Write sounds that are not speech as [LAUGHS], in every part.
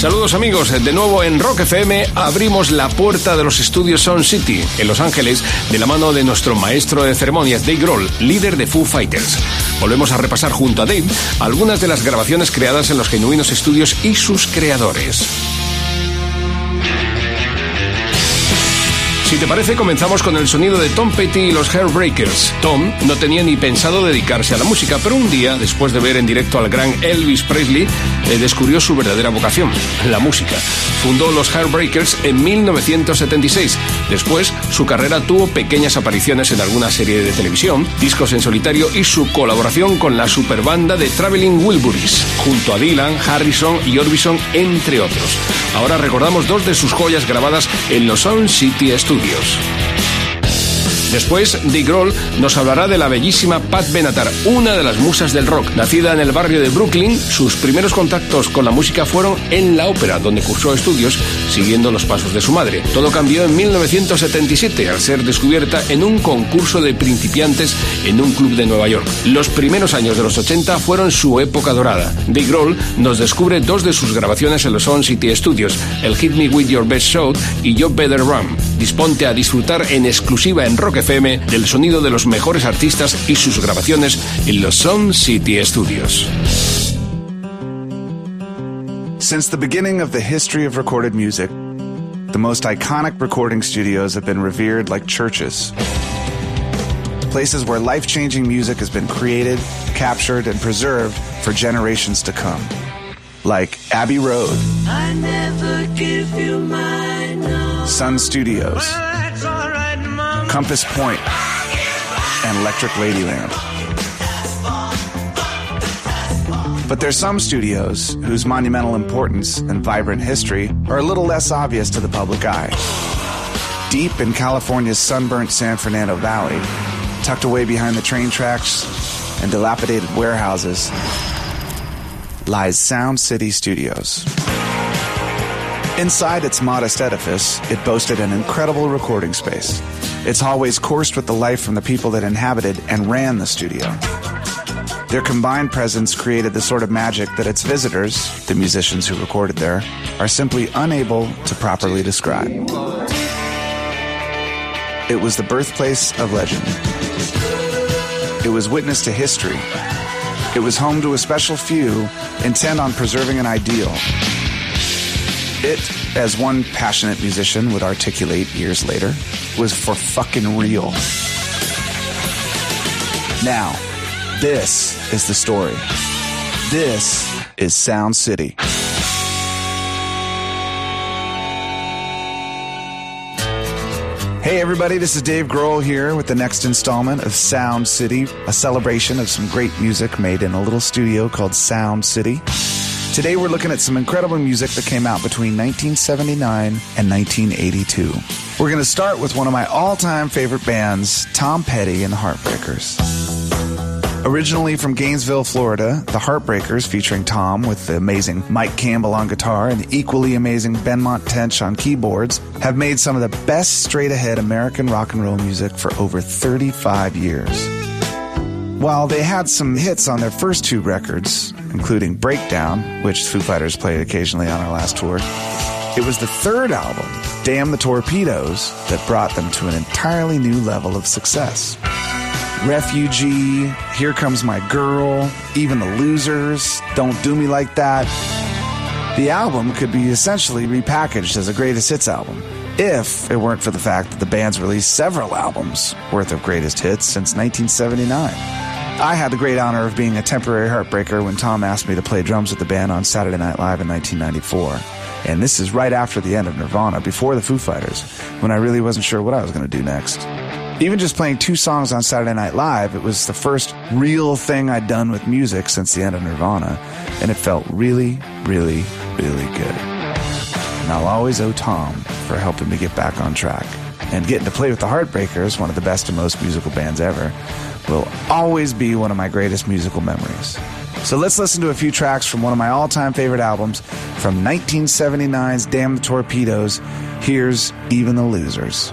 Saludos amigos, de nuevo en Rock FM abrimos la puerta de los estudios Sound City en Los Ángeles de la mano de nuestro maestro de ceremonias Dave Grohl, líder de Foo Fighters. Volvemos a repasar junto a Dave algunas de las grabaciones creadas en los genuinos estudios y sus creadores. Si te parece, comenzamos con el sonido de Tom Petty y los Hairbreakers. Tom no tenía ni pensado dedicarse a la música, pero un día, después de ver en directo al gran Elvis Presley, eh, descubrió su verdadera vocación, la música. Fundó los Hairbreakers en 1976. Después, su carrera tuvo pequeñas apariciones en alguna serie de televisión, discos en solitario y su colaboración con la superbanda de Traveling Wilburys, junto a Dylan, Harrison y Orbison, entre otros. Ahora recordamos dos de sus joyas grabadas en los Sound City Studios. Después, Dick Grohl nos hablará de la bellísima Pat Benatar, una de las musas del rock. Nacida en el barrio de Brooklyn, sus primeros contactos con la música fueron en la ópera, donde cursó estudios siguiendo los pasos de su madre. Todo cambió en 1977 al ser descubierta en un concurso de principiantes en un club de Nueva York. Los primeros años de los 80 fueron su época dorada. Dick Grohl nos descubre dos de sus grabaciones en los Sound City Studios, el Hit Me With Your Best Show y Yo Better Run. Disponte a disfrutar en exclusiva en Rock FM del sonido de los mejores artistas y sus grabaciones en los Sound City Studios. Since the beginning of the history of recorded music, the most iconic recording studios have been revered like churches. Places where life changing music has been created, captured, and preserved for generations to come. Like Abbey Road, Sun Studios, Compass Point, and Electric Ladyland. But there's some studios whose monumental importance and vibrant history are a little less obvious to the public eye. Deep in California's sunburnt San Fernando Valley, tucked away behind the train tracks and dilapidated warehouses, lies Sound City Studios. Inside its modest edifice, it boasted an incredible recording space. Its hallways coursed with the life from the people that inhabited and ran the studio. Their combined presence created the sort of magic that its visitors, the musicians who recorded there, are simply unable to properly describe. It was the birthplace of legend. It was witness to history. It was home to a special few intent on preserving an ideal. It, as one passionate musician would articulate years later, was for fucking real. Now, this is the story. This is Sound City. Hey everybody, this is Dave Grohl here with the next installment of Sound City, a celebration of some great music made in a little studio called Sound City. Today we're looking at some incredible music that came out between 1979 and 1982. We're going to start with one of my all-time favorite bands, Tom Petty and the Heartbreakers. Originally from Gainesville, Florida, the Heartbreakers, featuring Tom with the amazing Mike Campbell on guitar and the equally amazing Benmont Tench on keyboards, have made some of the best straight ahead American rock and roll music for over 35 years. While they had some hits on their first two records, including Breakdown, which Foo Fighters played occasionally on our last tour, it was the third album, Damn the Torpedoes, that brought them to an entirely new level of success. Refugee, Here Comes My Girl, Even the Losers, Don't Do Me Like That. The album could be essentially repackaged as a greatest hits album if it weren't for the fact that the band's released several albums worth of greatest hits since 1979. I had the great honor of being a temporary heartbreaker when Tom asked me to play drums with the band on Saturday Night Live in 1994. And this is right after the end of Nirvana, before the Foo Fighters, when I really wasn't sure what I was going to do next. Even just playing two songs on Saturday Night Live, it was the first real thing I'd done with music since the end of Nirvana, and it felt really, really, really good. And I'll always owe Tom for helping me get back on track. And getting to play with the Heartbreakers, one of the best and most musical bands ever, will always be one of my greatest musical memories. So let's listen to a few tracks from one of my all time favorite albums from 1979's Damn the Torpedoes. Here's Even the Losers.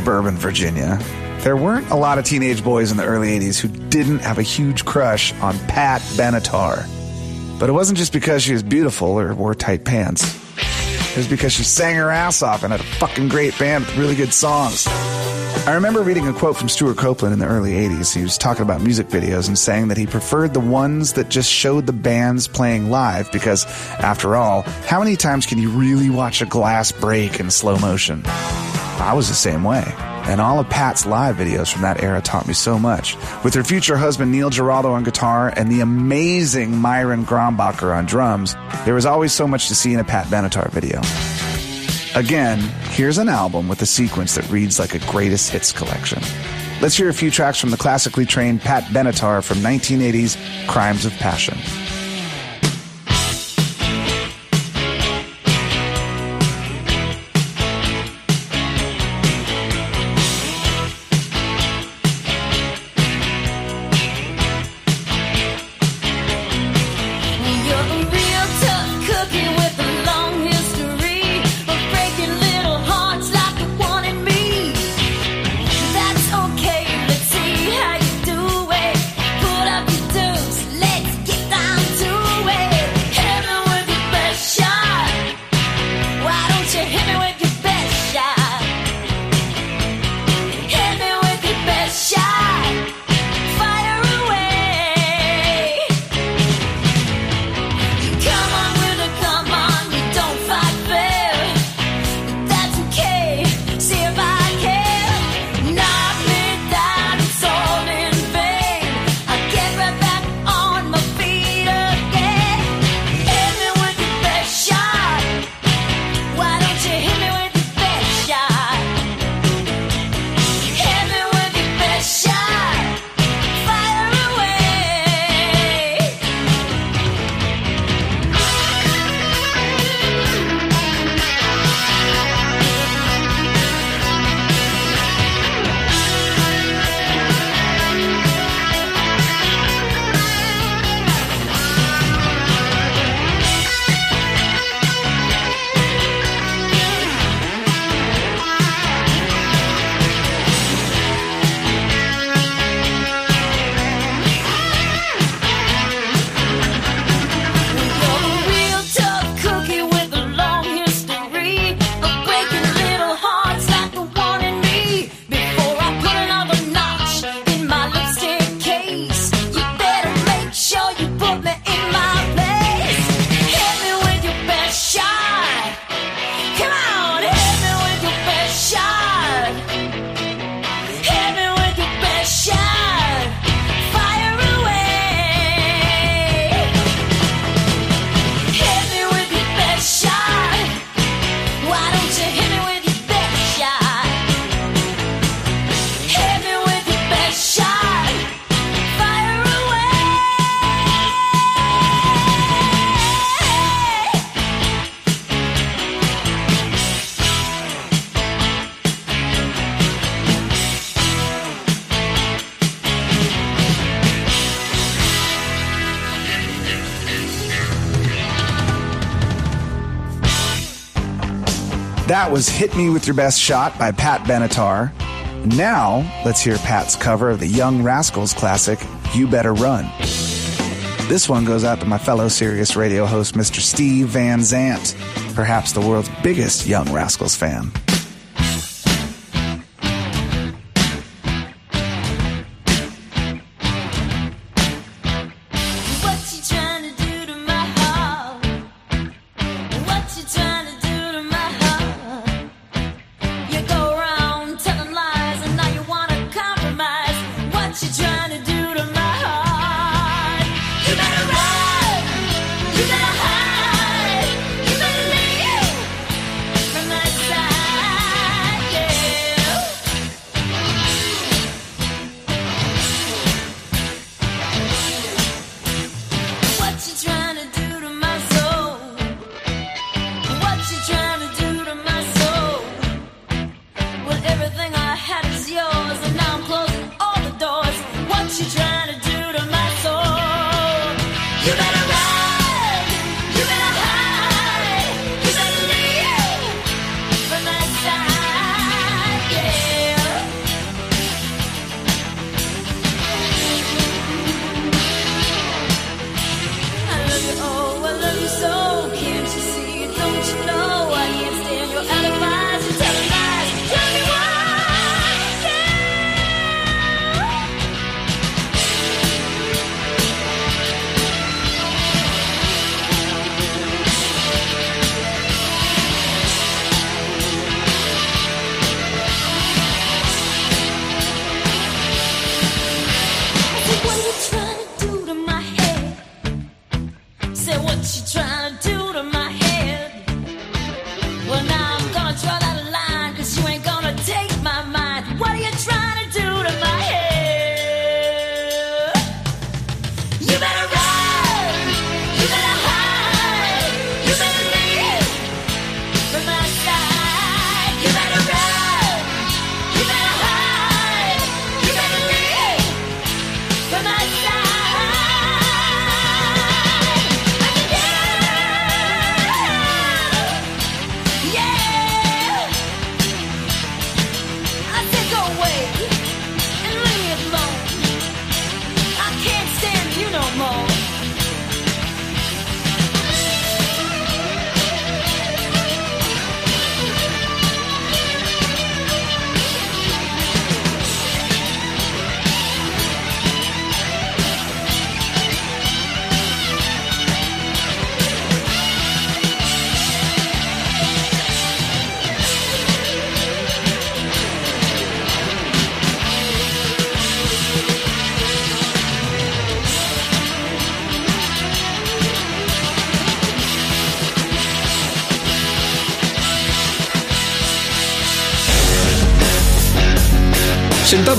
Suburban Virginia, there weren't a lot of teenage boys in the early 80s who didn't have a huge crush on Pat Benatar. But it wasn't just because she was beautiful or wore tight pants. It was because she sang her ass off and had a fucking great band with really good songs. I remember reading a quote from Stewart Copeland in the early 80s. He was talking about music videos and saying that he preferred the ones that just showed the bands playing live because, after all, how many times can you really watch a glass break in slow motion? I was the same way. And all of Pat's live videos from that era taught me so much. With her future husband Neil Giraldo on guitar and the amazing Myron Grombacher on drums, there was always so much to see in a Pat Benatar video. Again, here's an album with a sequence that reads like a greatest hits collection. Let's hear a few tracks from the classically trained Pat Benatar from 1980's Crimes of Passion. Was Hit Me With Your Best Shot by Pat Benatar. Now, let's hear Pat's cover of the Young Rascals classic, You Better Run. This one goes out to my fellow Sirius radio host, Mr. Steve Van Zandt, perhaps the world's biggest Young Rascals fan.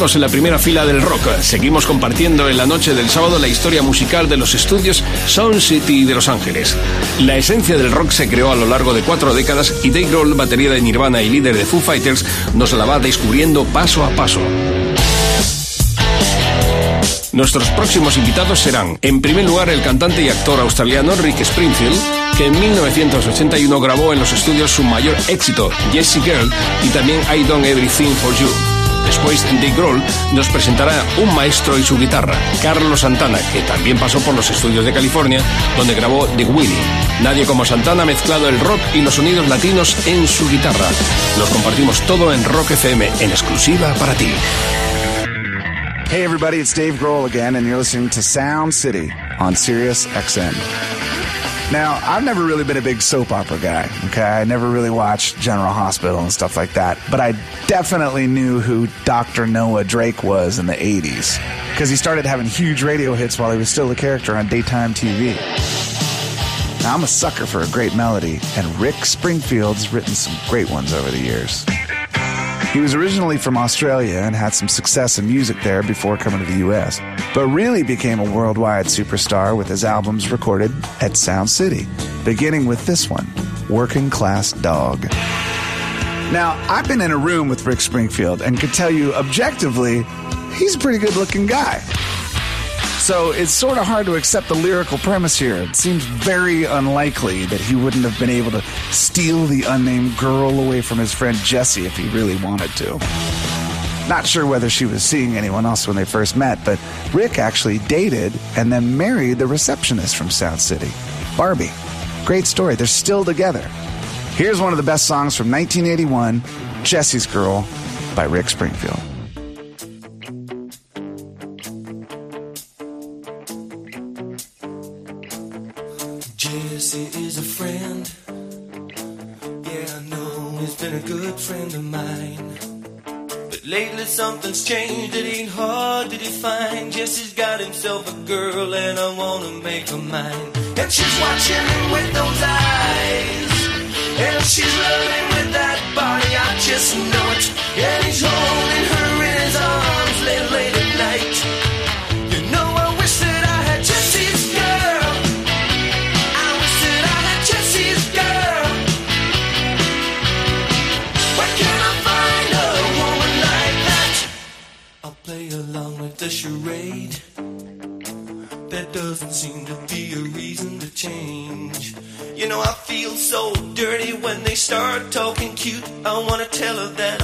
En la primera fila del rock, seguimos compartiendo en la noche del sábado la historia musical de los estudios Sound City de Los Ángeles. La esencia del rock se creó a lo largo de cuatro décadas y Dave Grohl, batería de Nirvana y líder de Foo Fighters, nos la va descubriendo paso a paso. Nuestros próximos invitados serán, en primer lugar, el cantante y actor australiano Rick Springfield, que en 1981 grabó en los estudios su mayor éxito, Jessie Girl, y también I Done Everything for You. Después, Dave Grohl nos presentará un maestro y su guitarra, Carlos Santana, que también pasó por los estudios de California, donde grabó The Willy. Nadie como Santana ha mezclado el rock y los sonidos latinos en su guitarra. Los compartimos todo en Rock FM, en exclusiva para ti. Hey everybody, it's Dave Grohl again, and you're listening to Sound City on Sirius XM. Now, I've never really been a big soap opera guy, okay? I never really watched General Hospital and stuff like that, but I definitely knew who Dr. Noah Drake was in the 80s because he started having huge radio hits while he was still a character on daytime TV. Now, I'm a sucker for a great melody, and Rick Springfield's written some great ones over the years. He was originally from Australia and had some success in music there before coming to the US, but really became a worldwide superstar with his albums recorded at Sound City, beginning with this one, Working Class Dog. Now, I've been in a room with Rick Springfield and could tell you objectively, he's a pretty good looking guy. So it's sort of hard to accept the lyrical premise here. It seems very unlikely that he wouldn't have been able to steal the unnamed girl away from his friend Jesse if he really wanted to. Not sure whether she was seeing anyone else when they first met, but Rick actually dated and then married the receptionist from Sound City, Barbie. Great story. They're still together. Here's one of the best songs from 1981 Jesse's Girl by Rick Springfield. Something's changed, it ain't hard to define. Jesse's got himself a girl, and I wanna make her mine. And she's watching me with those eyes, and she's loving with that body. I just know it's tell her that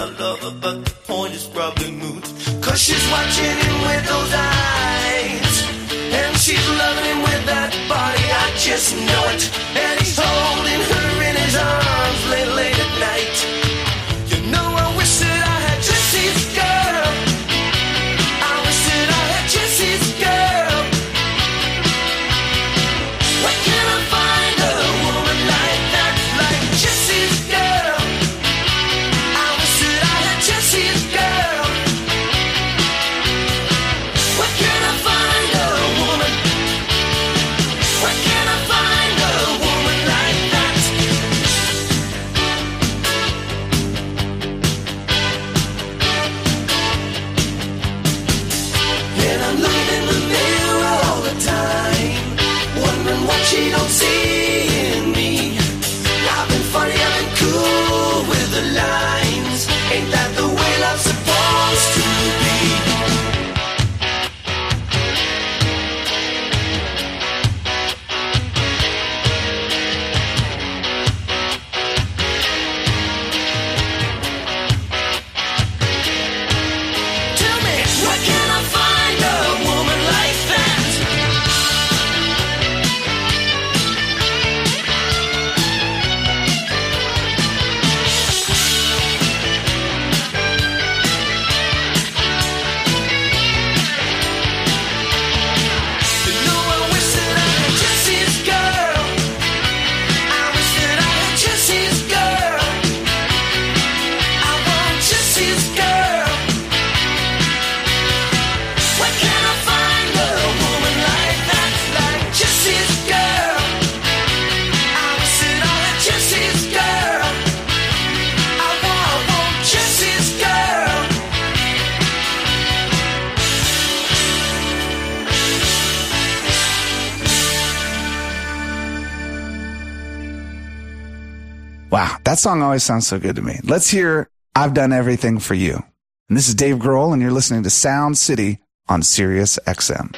That song always sounds so good to me. Let's hear I've Done Everything for You. And this is Dave Grohl, and you're listening to Sound City on Sirius XM.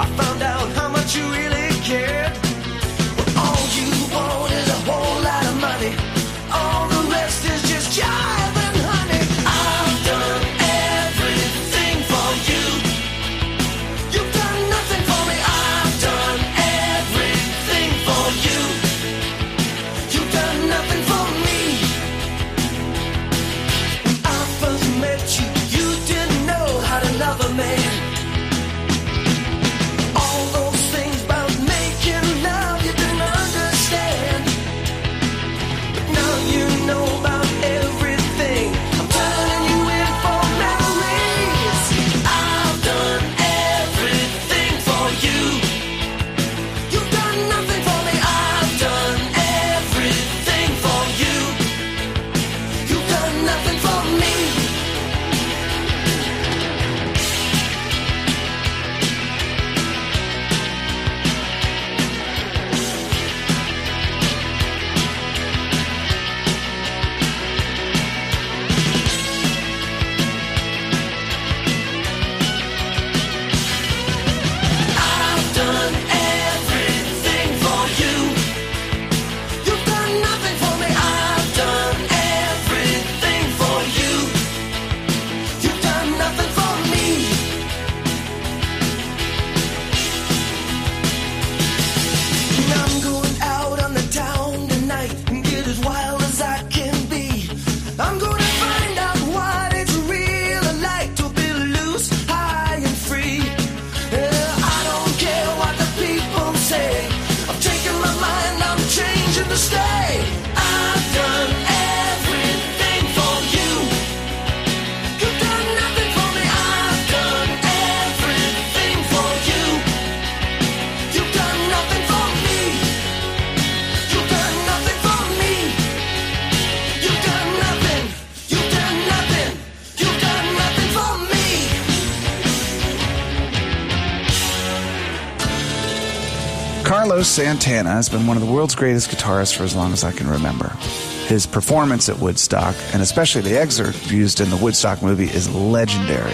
I found Carlos Santana has been one of the world's greatest guitarists for as long as I can remember. His performance at Woodstock, and especially the excerpt used in the Woodstock movie, is legendary.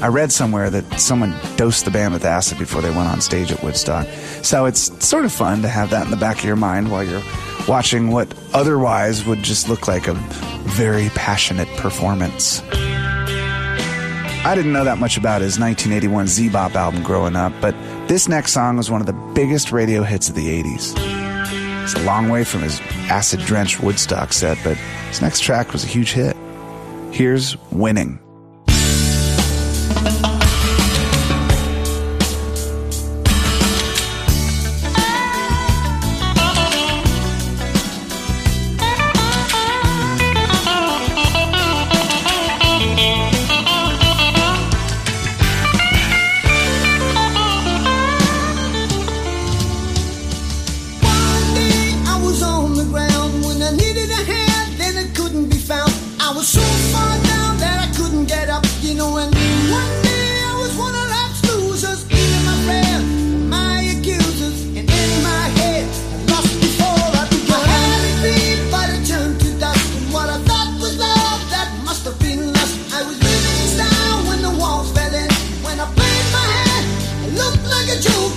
I read somewhere that someone dosed the band with acid before they went on stage at Woodstock. So it's sort of fun to have that in the back of your mind while you're watching what otherwise would just look like a very passionate performance. I didn't know that much about his 1981 Zebop album growing up, but this next song was one of the biggest radio hits of the 80s. It's a long way from his acid drenched Woodstock set, but his next track was a huge hit. Here's Winning.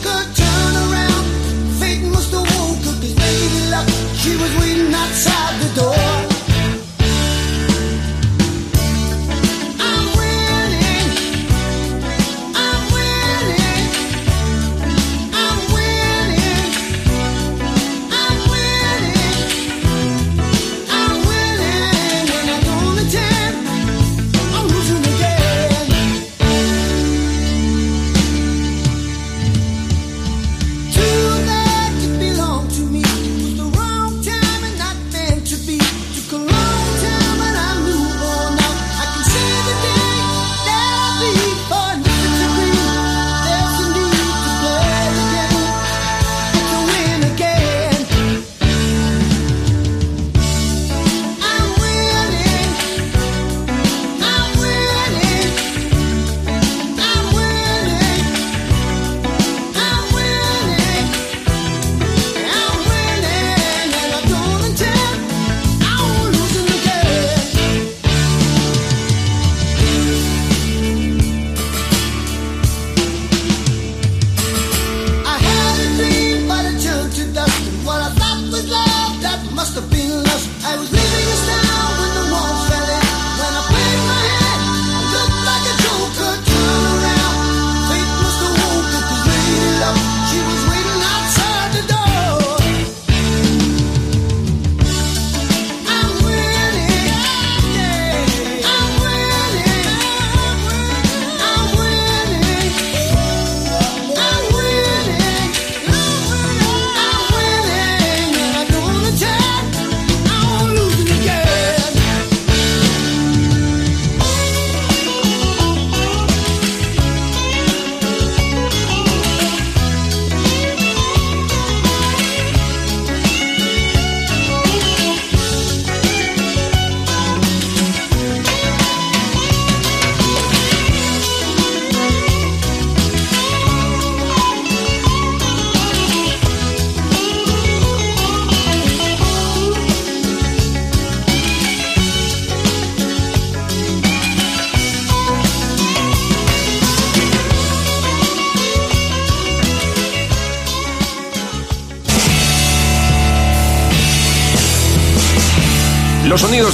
Los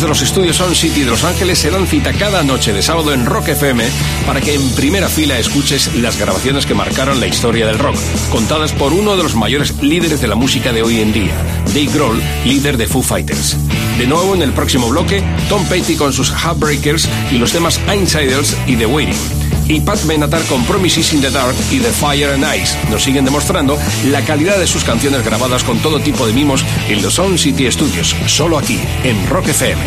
los estudios Sound City de Los Ángeles se dan cita cada noche de sábado en Rock FM para que en primera fila escuches las grabaciones que marcaron la historia del rock, contadas por uno de los mayores líderes de la música de hoy en día, Dave Grohl, líder de Foo Fighters. De nuevo en el próximo bloque, Tom Petty con sus Heartbreakers y los temas Insiders y The Waiting y Pat Benatar con Promises in the Dark y The Fire and Ice nos siguen demostrando la calidad de sus canciones grabadas con todo tipo de mimos en los Sound City Studios, solo aquí, en Rock FM.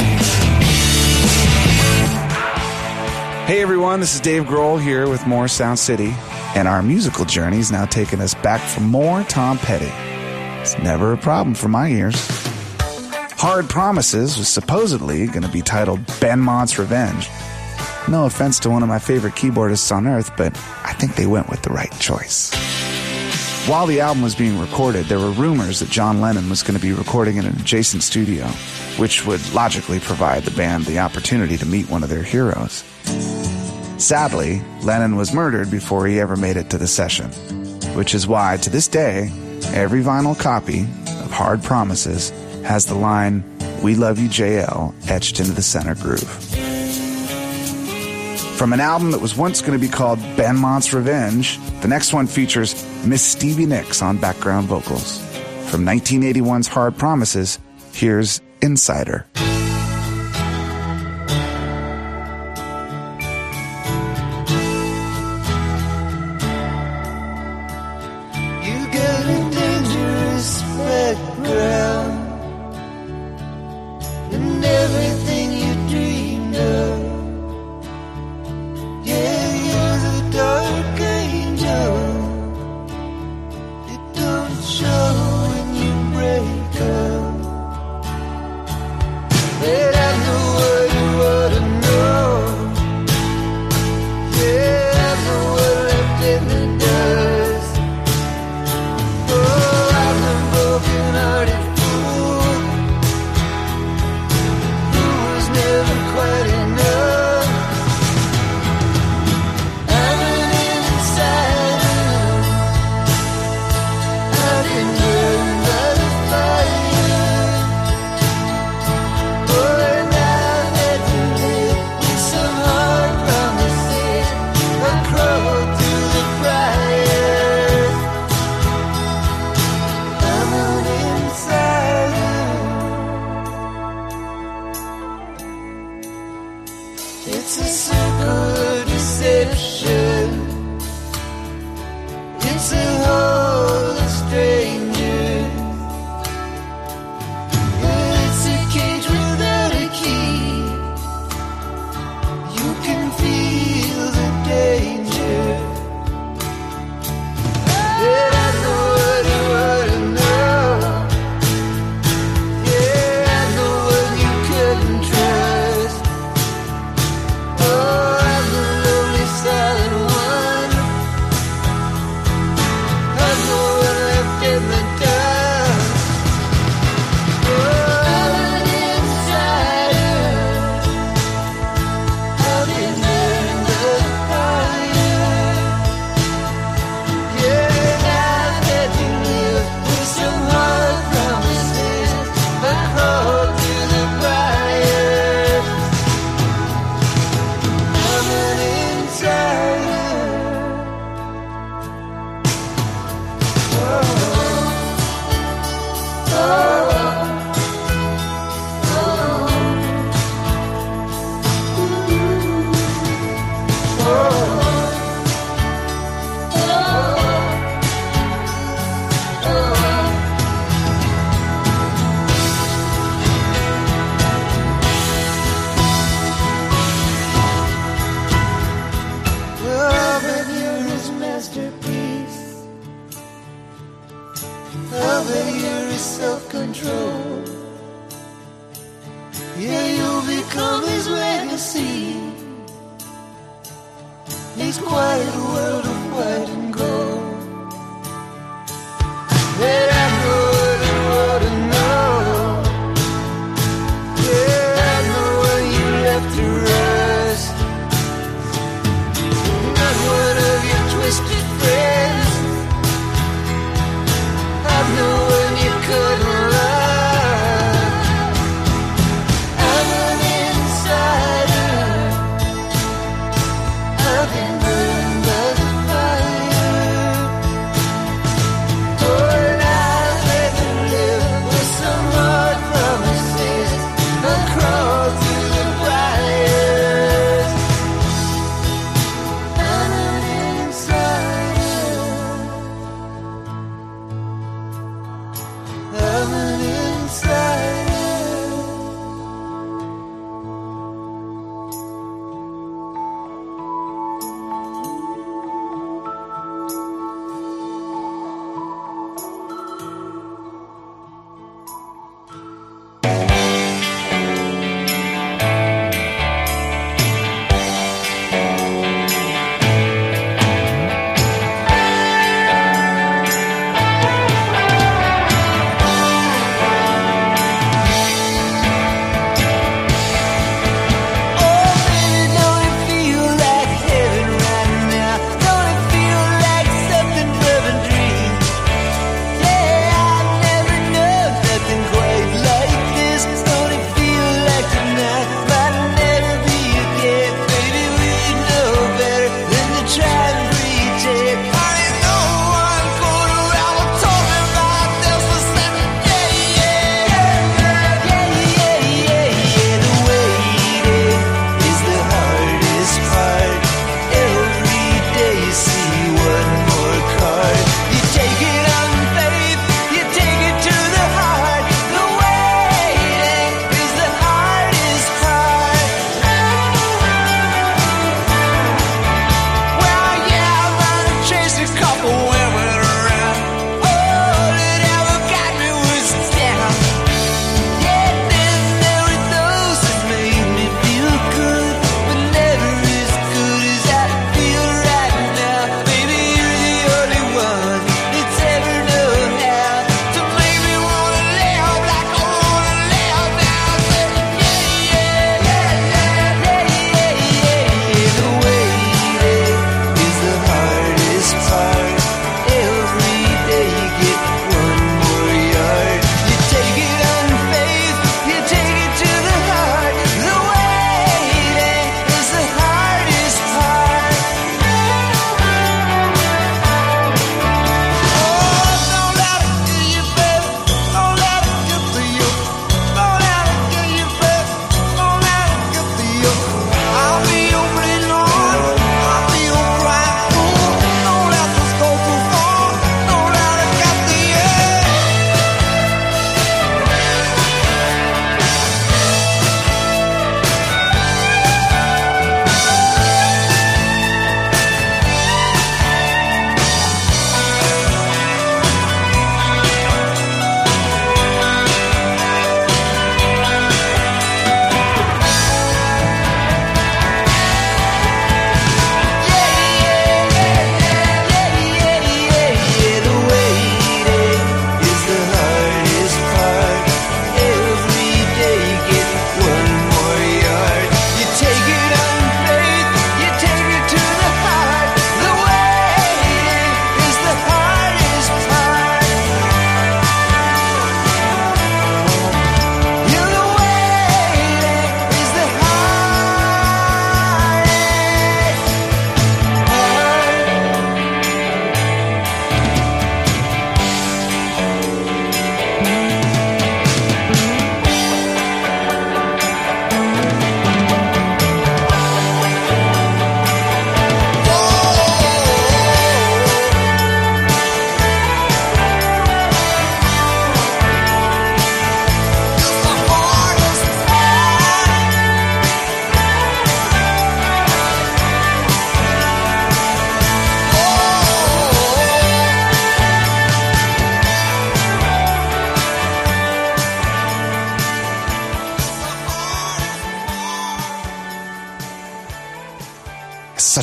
Hey everyone, this is Dave Grohl here with more Sound City, and our musical journey is now taking us back for more Tom Petty. It's never a problem for my ears. Hard Promises was supposedly going to be titled Benmont's Revenge. No offense to one of my favorite keyboardists on earth, but I think they went with the right choice. While the album was being recorded, there were rumors that John Lennon was going to be recording in an adjacent studio, which would logically provide the band the opportunity to meet one of their heroes. Sadly, Lennon was murdered before he ever made it to the session, which is why, to this day, every vinyl copy of Hard Promises has the line, We Love You JL, etched into the center groove. From an album that was once going to be called Benmont's Revenge, the next one features Miss Stevie Nicks on background vocals. From 1981's Hard Promises, here's Insider. Of your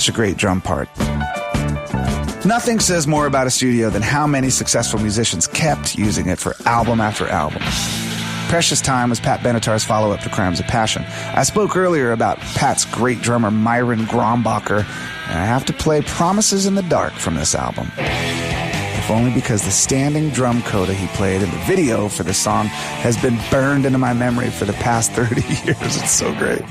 a great drum part. Nothing says more about a studio than how many successful musicians kept using it for album after album. Precious Time was Pat Benatar's follow up to Crimes of Passion. I spoke earlier about Pat's great drummer Myron Grombacher, and I have to play Promises in the Dark from this album. If only because the standing drum coda he played in the video for the song has been burned into my memory for the past [LAUGHS] 30 years. It's so great.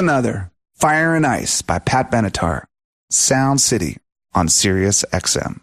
Another Fire and Ice by Pat Benatar, Sound City on Sirius XM.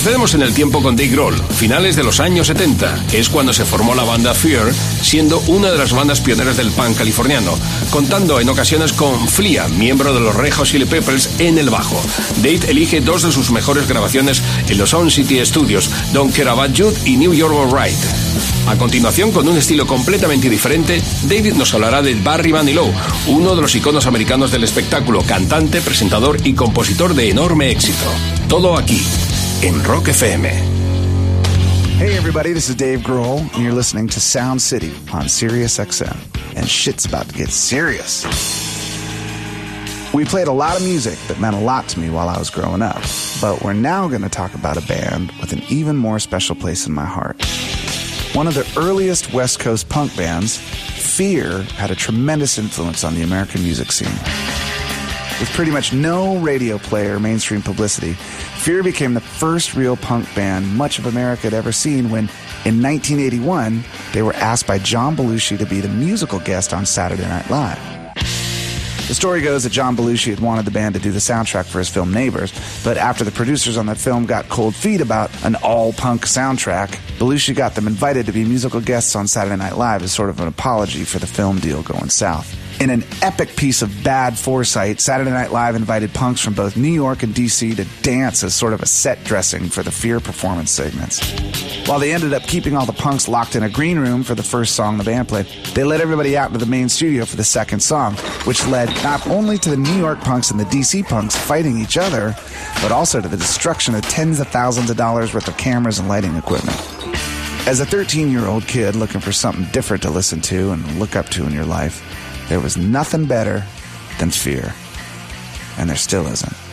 Retrocedemos en el tiempo con Dave Grohl, finales de los años 70, que es cuando se formó la banda Fear, siendo una de las bandas pioneras del punk californiano, contando en ocasiones con Flea, miembro de los Red Hot Chili Peppers, en el bajo. Dave elige dos de sus mejores grabaciones en los Sound City Studios, Don't Care About You y New York Alright. A continuación, con un estilo completamente diferente, David nos hablará de Barry Manilow, uno de los iconos americanos del espectáculo, cantante, presentador y compositor de enorme éxito. Todo aquí, en Rock FM. Hey everybody, this is Dave Grohl, and you're listening to Sound City on Sirius XM. And shit's about to get serious. We played a lot of music that meant a lot to me while I was growing up, but we're now going to talk about a band with an even more special place in my heart. One of the earliest West Coast punk bands, Fear had a tremendous influence on the American music scene. With pretty much no radio play or mainstream publicity, Fear became the first real punk band much of America had ever seen when, in 1981, they were asked by John Belushi to be the musical guest on Saturday Night Live. The story goes that John Belushi had wanted the band to do the soundtrack for his film Neighbors, but after the producers on that film got cold feet about an all punk soundtrack, Belushi got them invited to be musical guests on Saturday Night Live as sort of an apology for the film deal going south. In an epic piece of bad foresight, Saturday Night Live invited punks from both New York and DC to dance as sort of a set dressing for the Fear performance segments. While they ended up keeping all the punks locked in a green room for the first song the band played, they let everybody out into the main studio for the second song, which led not only to the New York punks and the DC punks fighting each other, but also to the destruction of tens of thousands of dollars worth of cameras and lighting equipment. As a 13 year old kid looking for something different to listen to and look up to in your life, there was nothing better than fear. And there still isn't.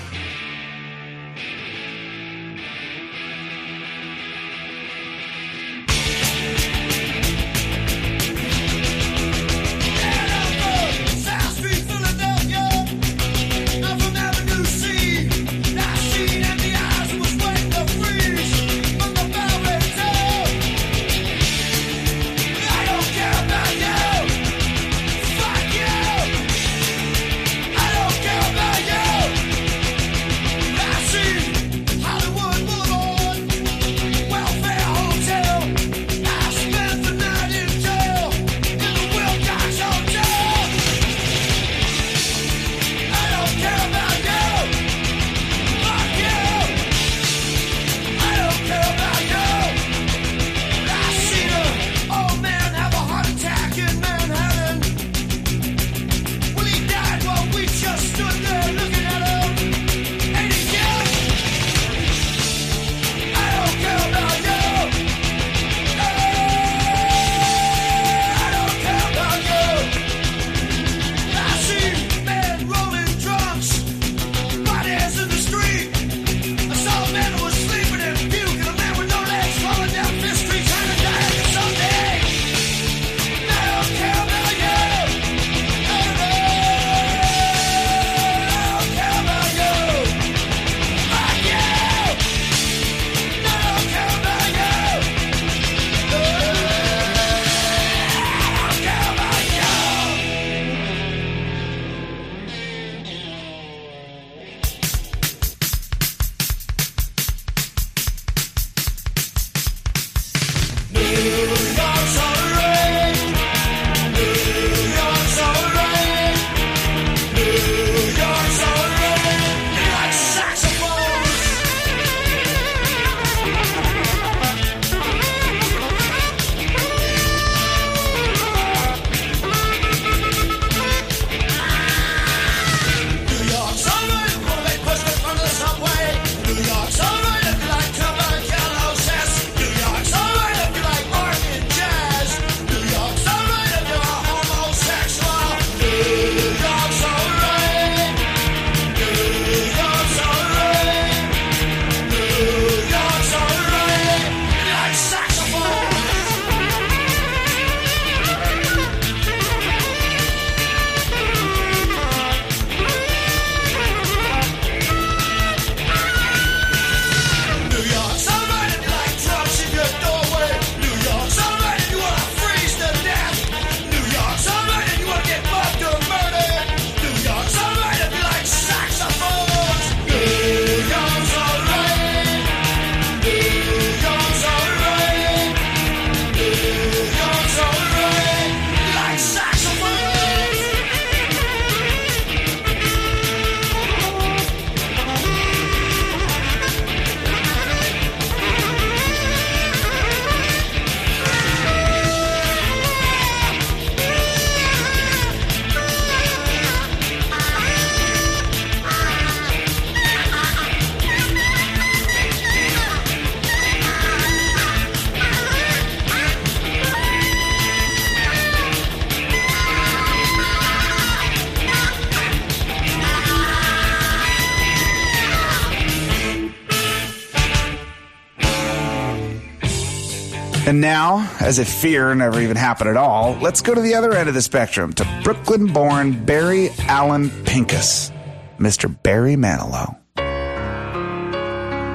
And now, as if fear never even happened at all, let's go to the other end of the spectrum to Brooklyn born Barry Allen Pincus, Mr. Barry Manilow.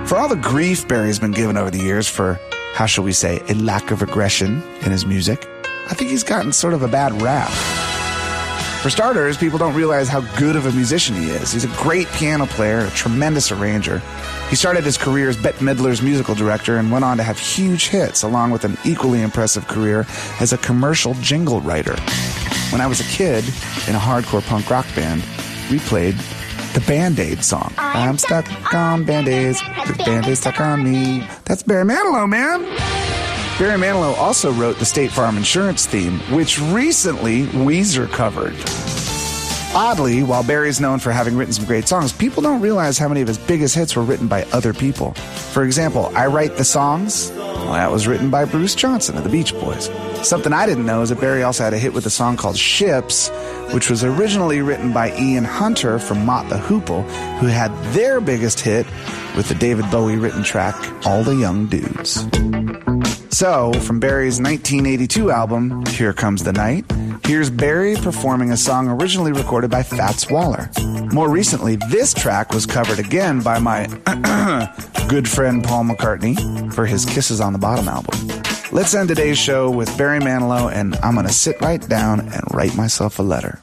For all the grief Barry's been given over the years for, how shall we say, a lack of aggression in his music, I think he's gotten sort of a bad rap. For starters, people don't realize how good of a musician he is. He's a great piano player, a tremendous arranger. He started his career as Bette Midler's musical director and went on to have huge hits, along with an equally impressive career as a commercial jingle writer. when I was a kid in a hardcore punk rock band, we played the Band Aid song. I'm stuck on Band Aids, Band Aid stuck on me. That's Barry Manilow, oh, man. Barry Manilow also wrote the State Farm Insurance theme, which recently Weezer covered. Oddly, while Barry's known for having written some great songs, people don't realize how many of his biggest hits were written by other people. For example, I Write the Songs, well, that was written by Bruce Johnston of the Beach Boys. Something I didn't know is that Barry also had a hit with a song called Ships, which was originally written by Ian Hunter from Mott the Hoople, who had their biggest hit with the David Bowie written track, All the Young Dudes. So, from Barry's 1982 album, Here Comes the Night, here's Barry performing a song originally recorded by Fats Waller. More recently, this track was covered again by my [CLEARS THROAT] good friend Paul McCartney for his Kisses on the Bottom album. Let's end today's show with Barry Manilow, and I'm going to sit right down and write myself a letter.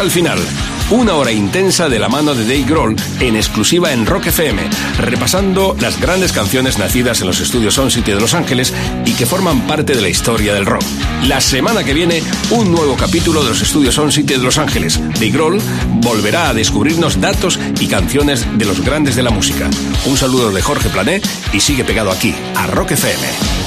Al final. Una hora intensa de la mano de Dave Grohl en exclusiva en Rock FM, repasando las grandes canciones nacidas en los estudios Sound City de Los Ángeles y que forman parte de la historia del rock. La semana que viene, un nuevo capítulo de los estudios Sound City de Los Ángeles. Dave Grohl volverá a descubrirnos datos y canciones de los grandes de la música. Un saludo de Jorge Plané y sigue pegado aquí, a Rock FM.